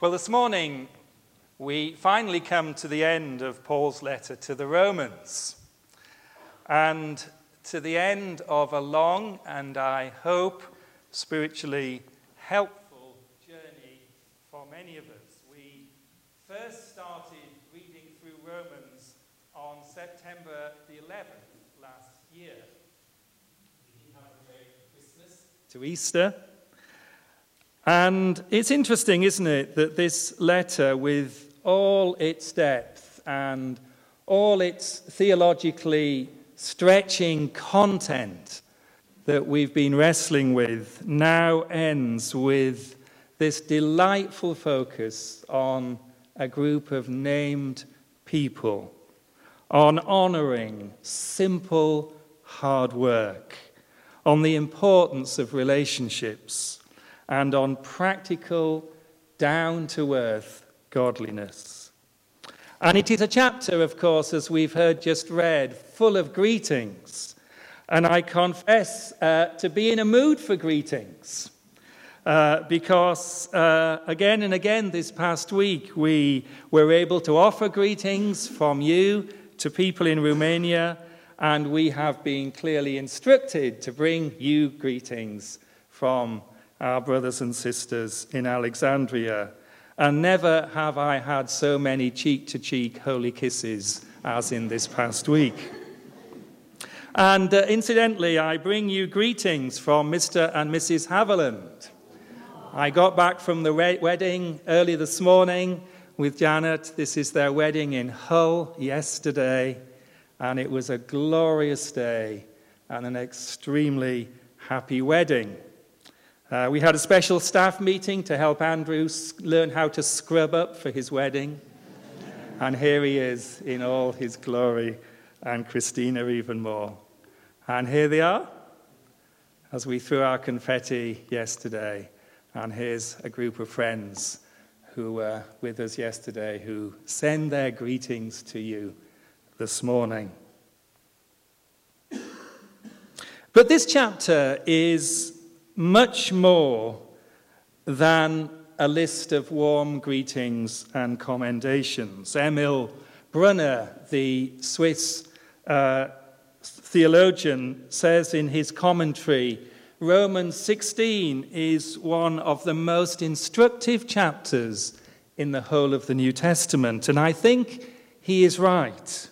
Well, this morning we finally come to the end of Paul's letter to the Romans and to the end of a long and I hope spiritually helpful journey for many of us. We first started reading through Romans on September the 11th last year. Christmas to Easter. And it's interesting, isn't it, that this letter, with all its depth and all its theologically stretching content that we've been wrestling with, now ends with this delightful focus on a group of named people, on honoring simple hard work, on the importance of relationships and on practical, down to earth godliness. And it is a chapter, of course, as we've heard just read, full of greetings. And I confess uh, to be in a mood for greetings. Uh, because uh, again and again this past week we were able to offer greetings from you to people in Romania, and we have been clearly instructed to bring you greetings from our brothers and sisters in Alexandria. And never have I had so many cheek to cheek holy kisses as in this past week. And uh, incidentally, I bring you greetings from Mr. and Mrs. Haviland. I got back from the wedding early this morning with Janet. This is their wedding in Hull yesterday, and it was a glorious day and an extremely happy wedding. Uh, we had a special staff meeting to help Andrew learn how to scrub up for his wedding. and here he is in all his glory, and Christina even more. And here they are as we threw our confetti yesterday. And here's a group of friends who were with us yesterday who send their greetings to you this morning. But this chapter is much more than a list of warm greetings and commendations. Emil Brunner, the Swiss uh, theologian, says in his commentary Romans 16 is one of the most instructive chapters in the whole of the New Testament, and I think he is right.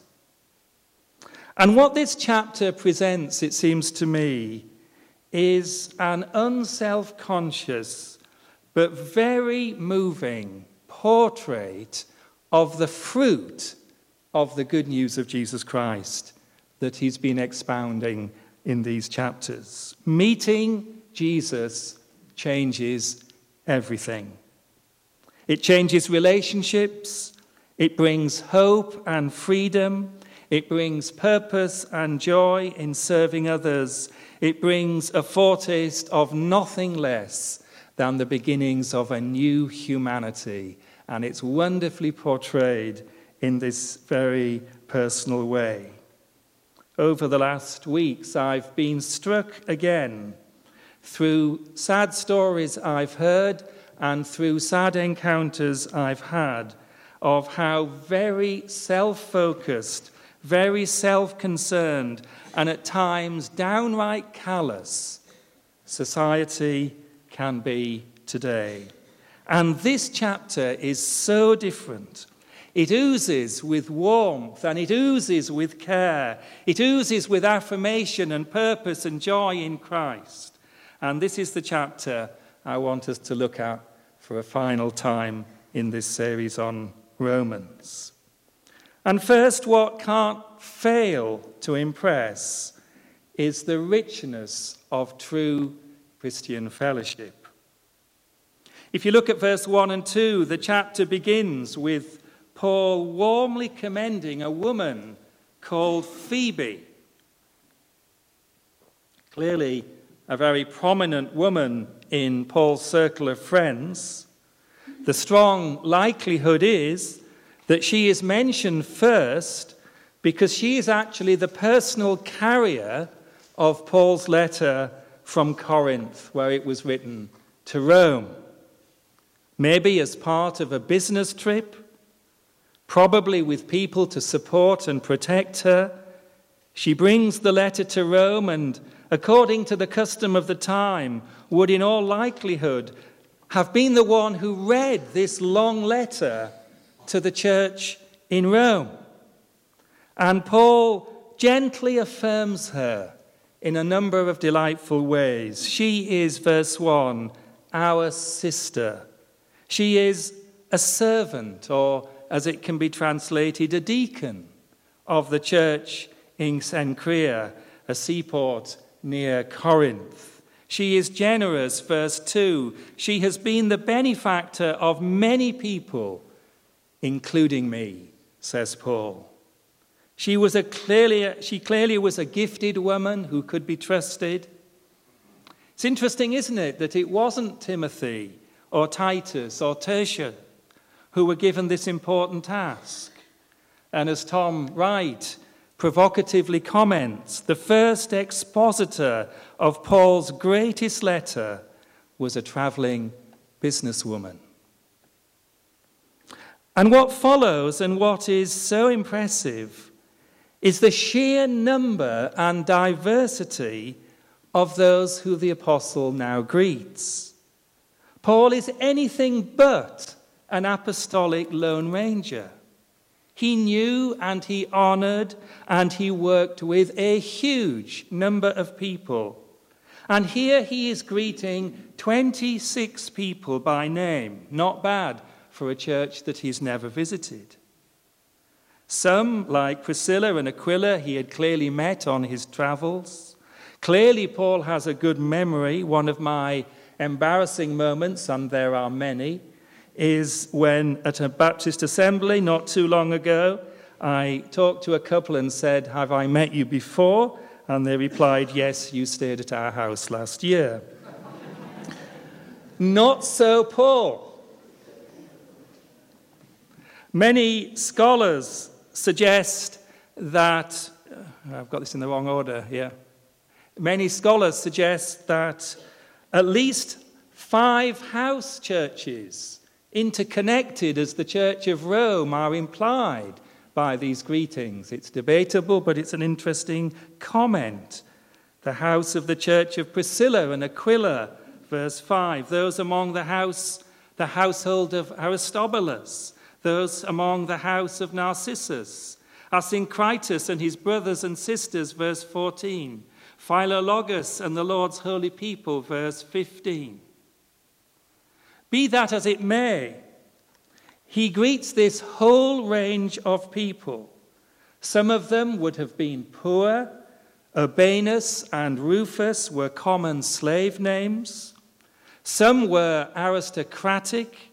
And what this chapter presents, it seems to me, is an unself conscious but very moving portrait of the fruit of the good news of Jesus Christ that he's been expounding in these chapters. Meeting Jesus changes everything. It changes relationships, it brings hope and freedom, it brings purpose and joy in serving others, it brings a foretaste of nothing less than the beginnings of a new humanity. And it's wonderfully portrayed in this very personal way. Over the last weeks, I've been struck again through sad stories I've heard and through sad encounters I've had of how very self focused, very self concerned, and at times downright callous society can be today. And this chapter is so different. It oozes with warmth and it oozes with care. It oozes with affirmation and purpose and joy in Christ. And this is the chapter I want us to look at for a final time in this series on Romans. And first, what can't fail to impress is the richness of true Christian fellowship. If you look at verse 1 and 2, the chapter begins with Paul warmly commending a woman called Phoebe. Clearly, a very prominent woman in Paul's circle of friends. The strong likelihood is that she is mentioned first because she is actually the personal carrier of Paul's letter from Corinth, where it was written to Rome. maybe as part of a business trip, probably with people to support and protect her. She brings the letter to Rome and, according to the custom of the time, would in all likelihood have been the one who read this long letter to the church in Rome. And Paul gently affirms her in a number of delightful ways. She is, verse 1, our sister. She is a servant, or as it can be translated, a deacon of the church in Cenchrea, a seaport near Corinth. She is generous, verse 2. She has been the benefactor of many people, including me, says Paul. She, was a clearly, she clearly was a gifted woman who could be trusted. It's interesting, isn't it, that it wasn't Timothy or Titus or Tertia who were given this important task. And as Tom Wright provocatively comments, the first expositor of Paul's greatest letter was a traveling businesswoman. And what follows, and what is so impressive, is the sheer number and diversity of those who the apostle now greets. Paul is anything but an apostolic lone ranger. He knew and he honored and he worked with a huge number of people. And here he is greeting 26 people by name. Not bad for a church that he's never visited. Some, like Priscilla and Aquila, he had clearly met on his travels. Clearly, Paul has a good memory. One of my embarrassing moments, and there are many, is when at a Baptist assembly not too long ago, I talked to a couple and said, Have I met you before? And they replied, Yes, you stayed at our house last year. not so Paul. Many scholars suggest that, uh, I've got this in the wrong order here. Many scholars suggest that at least five house churches, interconnected as the Church of Rome, are implied by these greetings. It's debatable, but it's an interesting comment. The house of the Church of Priscilla and Aquila, verse 5. Those among the house, the household of Aristobulus those among the house of Narcissus, Asyncritus and his brothers and sisters, verse 14, Philologus and the Lord's holy people, verse 15. Be that as it may, he greets this whole range of people. Some of them would have been poor. Urbanus and Rufus were common slave names. Some were aristocratic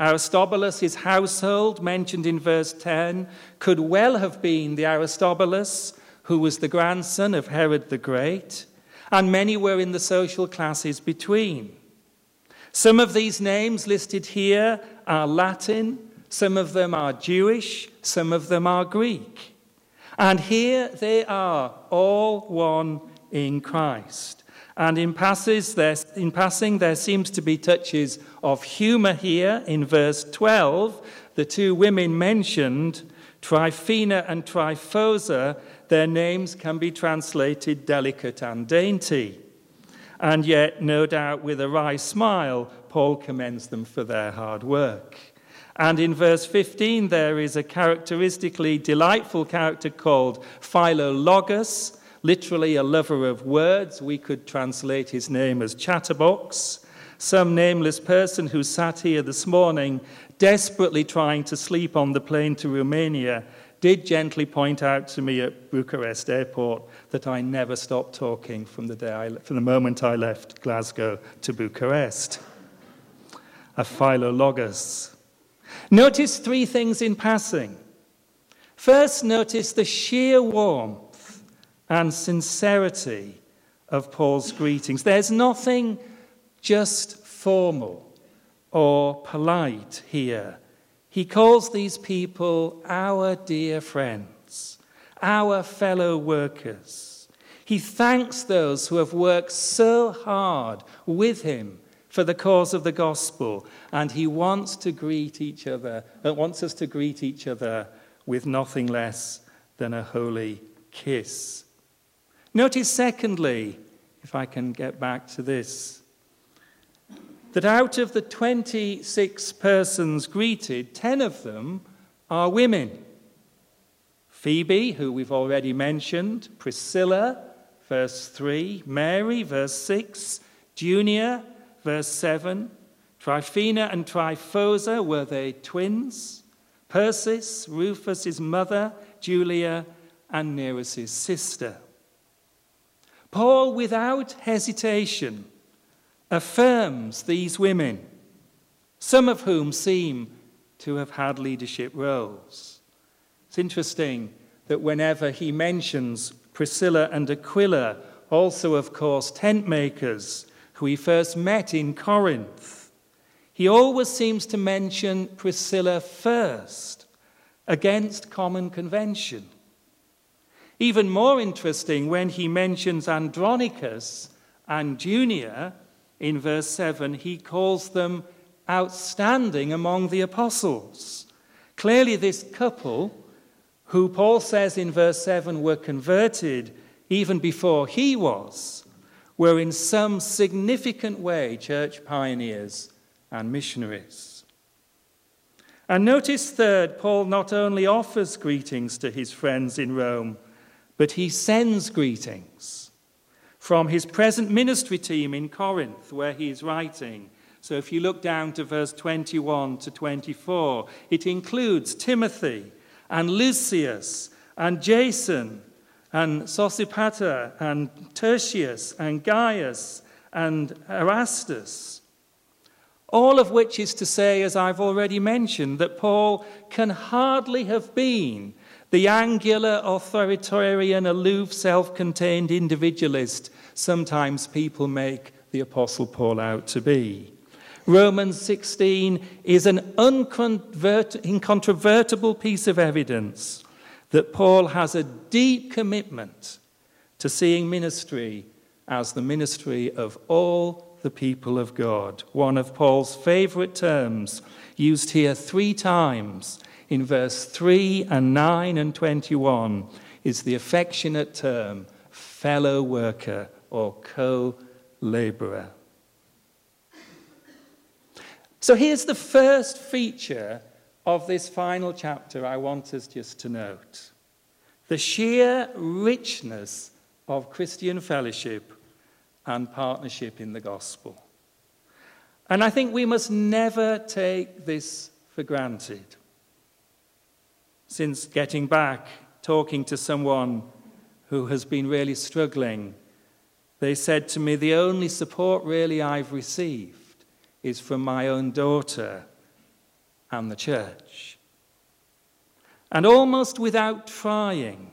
Aristobulus, his household, mentioned in verse 10, could well have been the Aristobulus who was the grandson of Herod the Great, and many were in the social classes between. Some of these names listed here are Latin, some of them are Jewish, some of them are Greek. And here they are, all one in Christ. And in, passes, there, in passing, there seems to be touches of humor here in verse 12. The two women mentioned, Tryphena and Tryphosa, their names can be translated delicate and dainty. And yet, no doubt, with a wry smile, Paul commends them for their hard work. And in verse 15, there is a characteristically delightful character called Philologus, literally a lover of words. We could translate his name as chatterbox. Some nameless person who sat here this morning, desperately trying to sleep on the plane to Romania, did gently point out to me at Bucharest airport that I never stopped talking from the, day I, from the moment I left Glasgow to Bucharest. A philologus. Notice three things in passing. First, notice the sheer warmth and sincerity of Paul's greetings. There's nothing just formal or polite here. He calls these people our dear friends, our fellow workers. He thanks those who have worked so hard with him for the cause of the gospel, and he wants to greet each other, uh, wants us to greet each other with nothing less than a holy kiss. Notice, secondly, if I can get back to this, that out of the 26 persons greeted, 10 of them are women. Phoebe, who we've already mentioned, Priscilla, verse 3, Mary, verse 6, Junia, verse 7. Tryphena and Tryphosa, were they twins? Persis, Rufus' mother, Julia, and Nereus' sister. Paul, without hesitation, affirms these women, some of whom seem to have had leadership roles. It's interesting that whenever he mentions Priscilla and Aquila, also, of course, tent makers, who he first met in Corinth, he always seems to mention Priscilla first, against common convention. Even more interesting when he mentions Andronicus and Junia in verse 7, he calls them outstanding among the apostles. Clearly, this couple, who Paul says in verse 7 were converted even before he was, were in some significant way church pioneers and missionaries. And notice, third, Paul not only offers greetings to his friends in Rome, but he sends greetings from his present ministry team in Corinth, where he is writing. So if you look down to verse 21 to 24, it includes Timothy and Lucius and Jason and Sosipater and Tertius and Gaius and Erastus. All of which is to say, as I've already mentioned, that Paul can hardly have been the angular, authoritarian, aloof, self contained individualist sometimes people make the Apostle Paul out to be. Romans 16 is an incontrovertible piece of evidence that Paul has a deep commitment to seeing ministry as the ministry of all the people of God. One of Paul's favorite terms, used here three times in verse 3 and 9 and 21, is the affectionate term fellow worker or co laborer. So here's the first feature of this final chapter I want us just to note the sheer richness of Christian fellowship and partnership in the gospel. And I think we must never take this for granted. Since getting back, talking to someone who has been really struggling, they said to me, The only support really I've received is from my own daughter and the church. And almost without trying,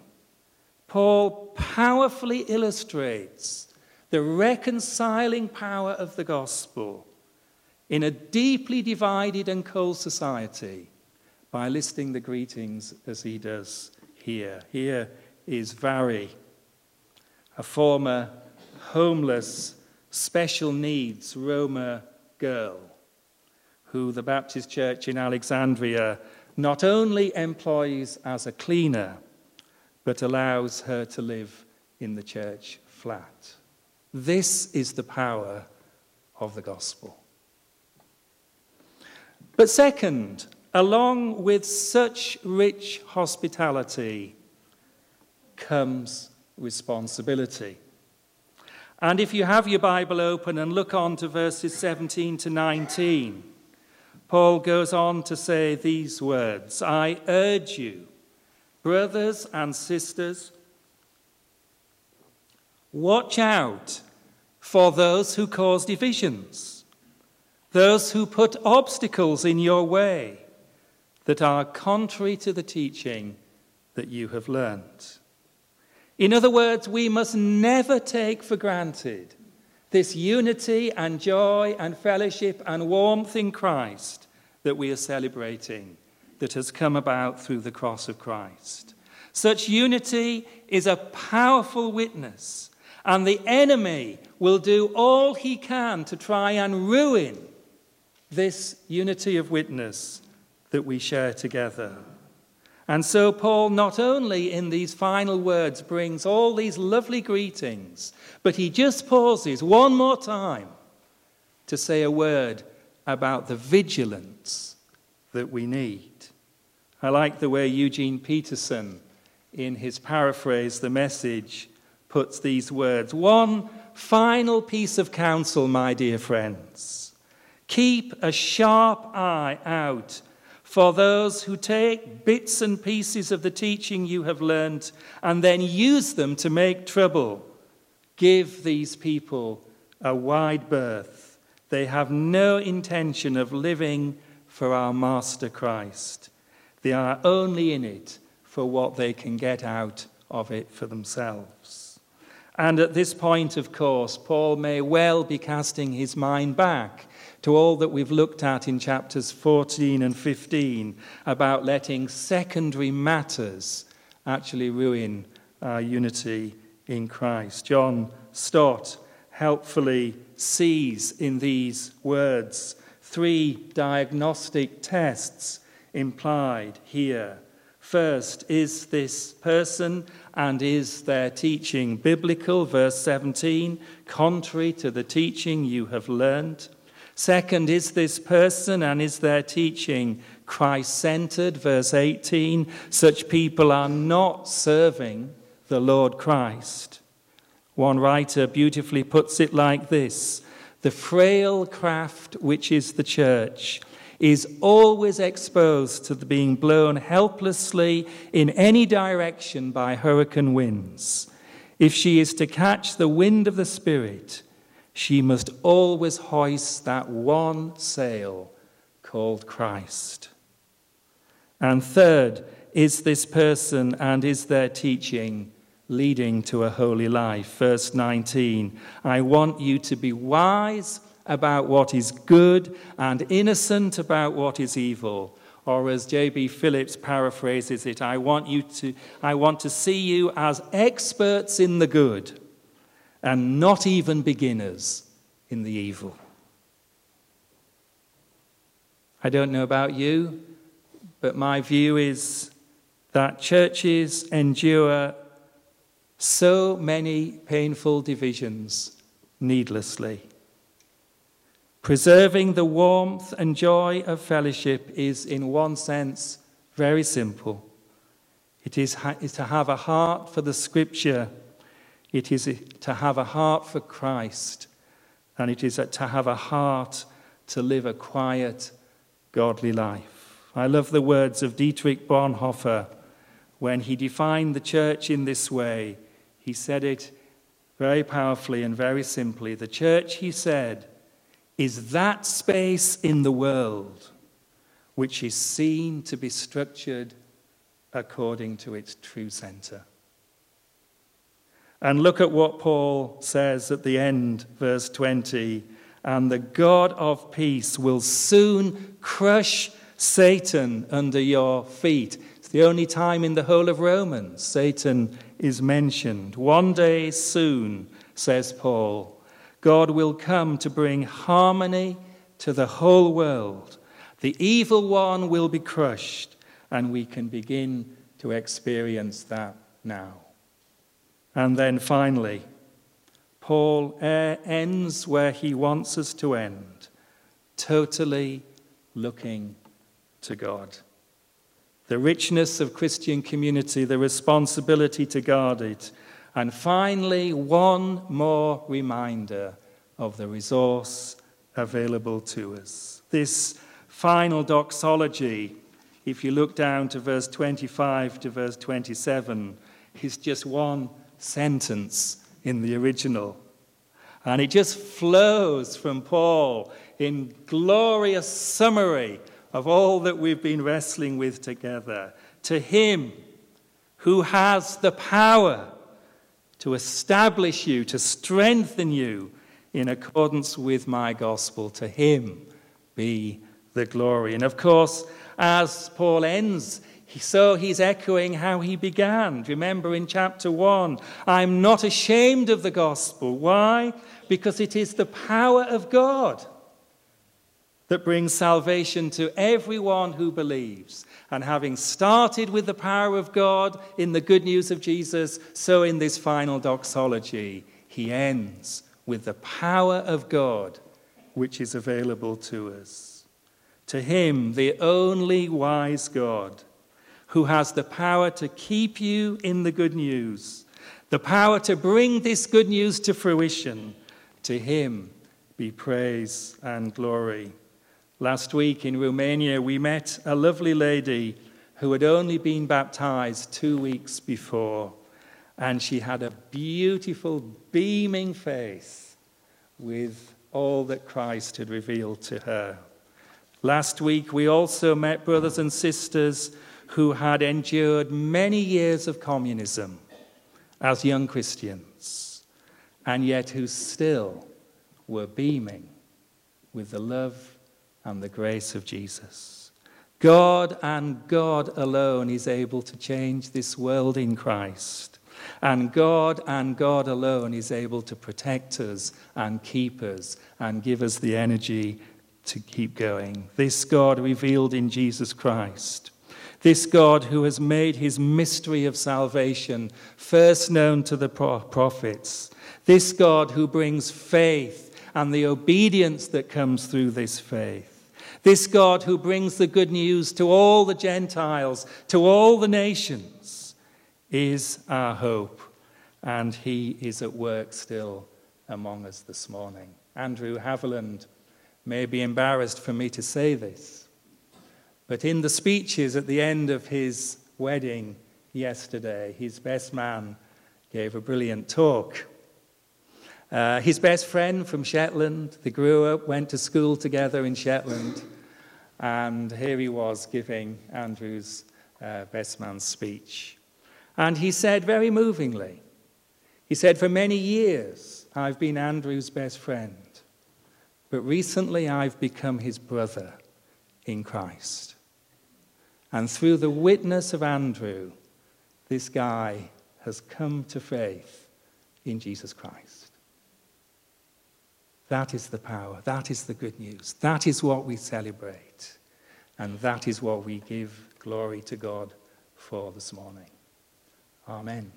Paul powerfully illustrates the reconciling power of the gospel in a deeply divided and cold society by listing the greetings as he does here. Here is Vary, a former homeless, special needs Roma girl who the Baptist Church in Alexandria not only employs as a cleaner, but allows her to live in the church flat. This is the power of the gospel. But second, along with such rich hospitality comes responsibility. And if you have your Bible open and look on to verses 17 to 19, Paul goes on to say these words I urge you, brothers and sisters, watch out for those who cause divisions, those who put obstacles in your way that are contrary to the teaching that you have learnt. In other words, we must never take for granted this unity and joy and fellowship and warmth in Christ that we are celebrating, that has come about through the cross of Christ. Such unity is a powerful witness And the enemy will do all he can to try and ruin this unity of witness that we share together. And so, Paul, not only in these final words, brings all these lovely greetings, but he just pauses one more time to say a word about the vigilance that we need. I like the way Eugene Peterson, in his paraphrase, the message, puts these words. One final piece of counsel, my dear friends. Keep a sharp eye out for those who take bits and pieces of the teaching you have learned and then use them to make trouble. Give these people a wide berth. They have no intention of living for our Master Christ. They are only in it for what they can get out of it for themselves. And at this point, of course, Paul may well be casting his mind back to all that we've looked at in chapters 14 and 15 about letting secondary matters actually ruin our unity in Christ. John Stott helpfully sees in these words three diagnostic tests implied here. First, is this person and is their teaching biblical? Verse 17, contrary to the teaching you have learned. Second, is this person and is their teaching Christ centered? Verse 18, such people are not serving the Lord Christ. One writer beautifully puts it like this The frail craft which is the church is always exposed to being blown helplessly in any direction by hurricane winds. If she is to catch the wind of the Spirit, she must always hoist that one sail called Christ. And third, is this person and is their teaching leading to a holy life? Verse 19 I want you to be wise about what is good and innocent about what is evil. Or as J.B. Phillips paraphrases it, I want, you to, I want to see you as experts in the good and not even beginners in the evil. I don't know about you, but my view is that churches endure so many painful divisions needlessly. Preserving the warmth and joy of fellowship is, in one sense, very simple. It is to have a heart for the scripture it is to have a heart for Christ, and it is to have a heart to live a quiet, godly life. I love the words of Dietrich Bonhoeffer when he defined the church in this way. He said it very powerfully and very simply. The church, he said, is that space in the world which is seen to be structured according to its true center. And look at what Paul says at the end, verse 20. And the God of peace will soon crush Satan under your feet. It's the only time in the whole of Romans Satan is mentioned. One day soon, says Paul, God will come to bring harmony to the whole world. The evil one will be crushed, and we can begin to experience that now. And then finally, Paul ends where he wants us to end totally looking to God. The richness of Christian community, the responsibility to guard it. And finally, one more reminder of the resource available to us. This final doxology, if you look down to verse 25 to verse 27, is just one sentence in the original. And it just flows from Paul in glorious summary of all that we've been wrestling with together. To him who has the power to establish you, to strengthen you in accordance with my gospel, to him be the glory. And of course, as Paul ends, so he's echoing how he began. Remember in chapter 1 I'm not ashamed of the gospel. Why? Because it is the power of God that brings salvation to everyone who believes. And having started with the power of God in the good news of Jesus, so in this final doxology, he ends with the power of God which is available to us. To him, the only wise God, who has the power to keep you in the good news, the power to bring this good news to fruition, to him be praise and glory. Last week in Romania, we met a lovely lady who had only been baptized two weeks before, and she had a beautiful, beaming face with all that Christ had revealed to her. Last week, we also met brothers and sisters who had endured many years of communism as young Christians, and yet who still were beaming with the love and the grace of Jesus. God and God alone is able to change this world in Christ. And God and God alone is able to protect us and keep us and give us the energy to keep going. This God revealed in Jesus Christ. This God who has made his mystery of salvation first known to the prophets. This God who brings faith and the obedience that comes through this faith. This God who brings the good news to all the Gentiles, to all the nations, is our hope. And he is at work still among us this morning. Andrew Haviland may be embarrassed for me to say this, but in the speeches at the end of his wedding yesterday, his best man gave a brilliant talk. Uh, his best friend from Shetland, they grew up, went to school together in Shetland, and here he was giving Andrew's uh, best man's speech. And he said very movingly, he said, For many years I've been Andrew's best friend, but recently I've become his brother in Christ. And through the witness of Andrew, this guy has come to faith in Jesus Christ. That is the power. That is the good news. That is what we celebrate. And that is what we give glory to God for this morning. Amen.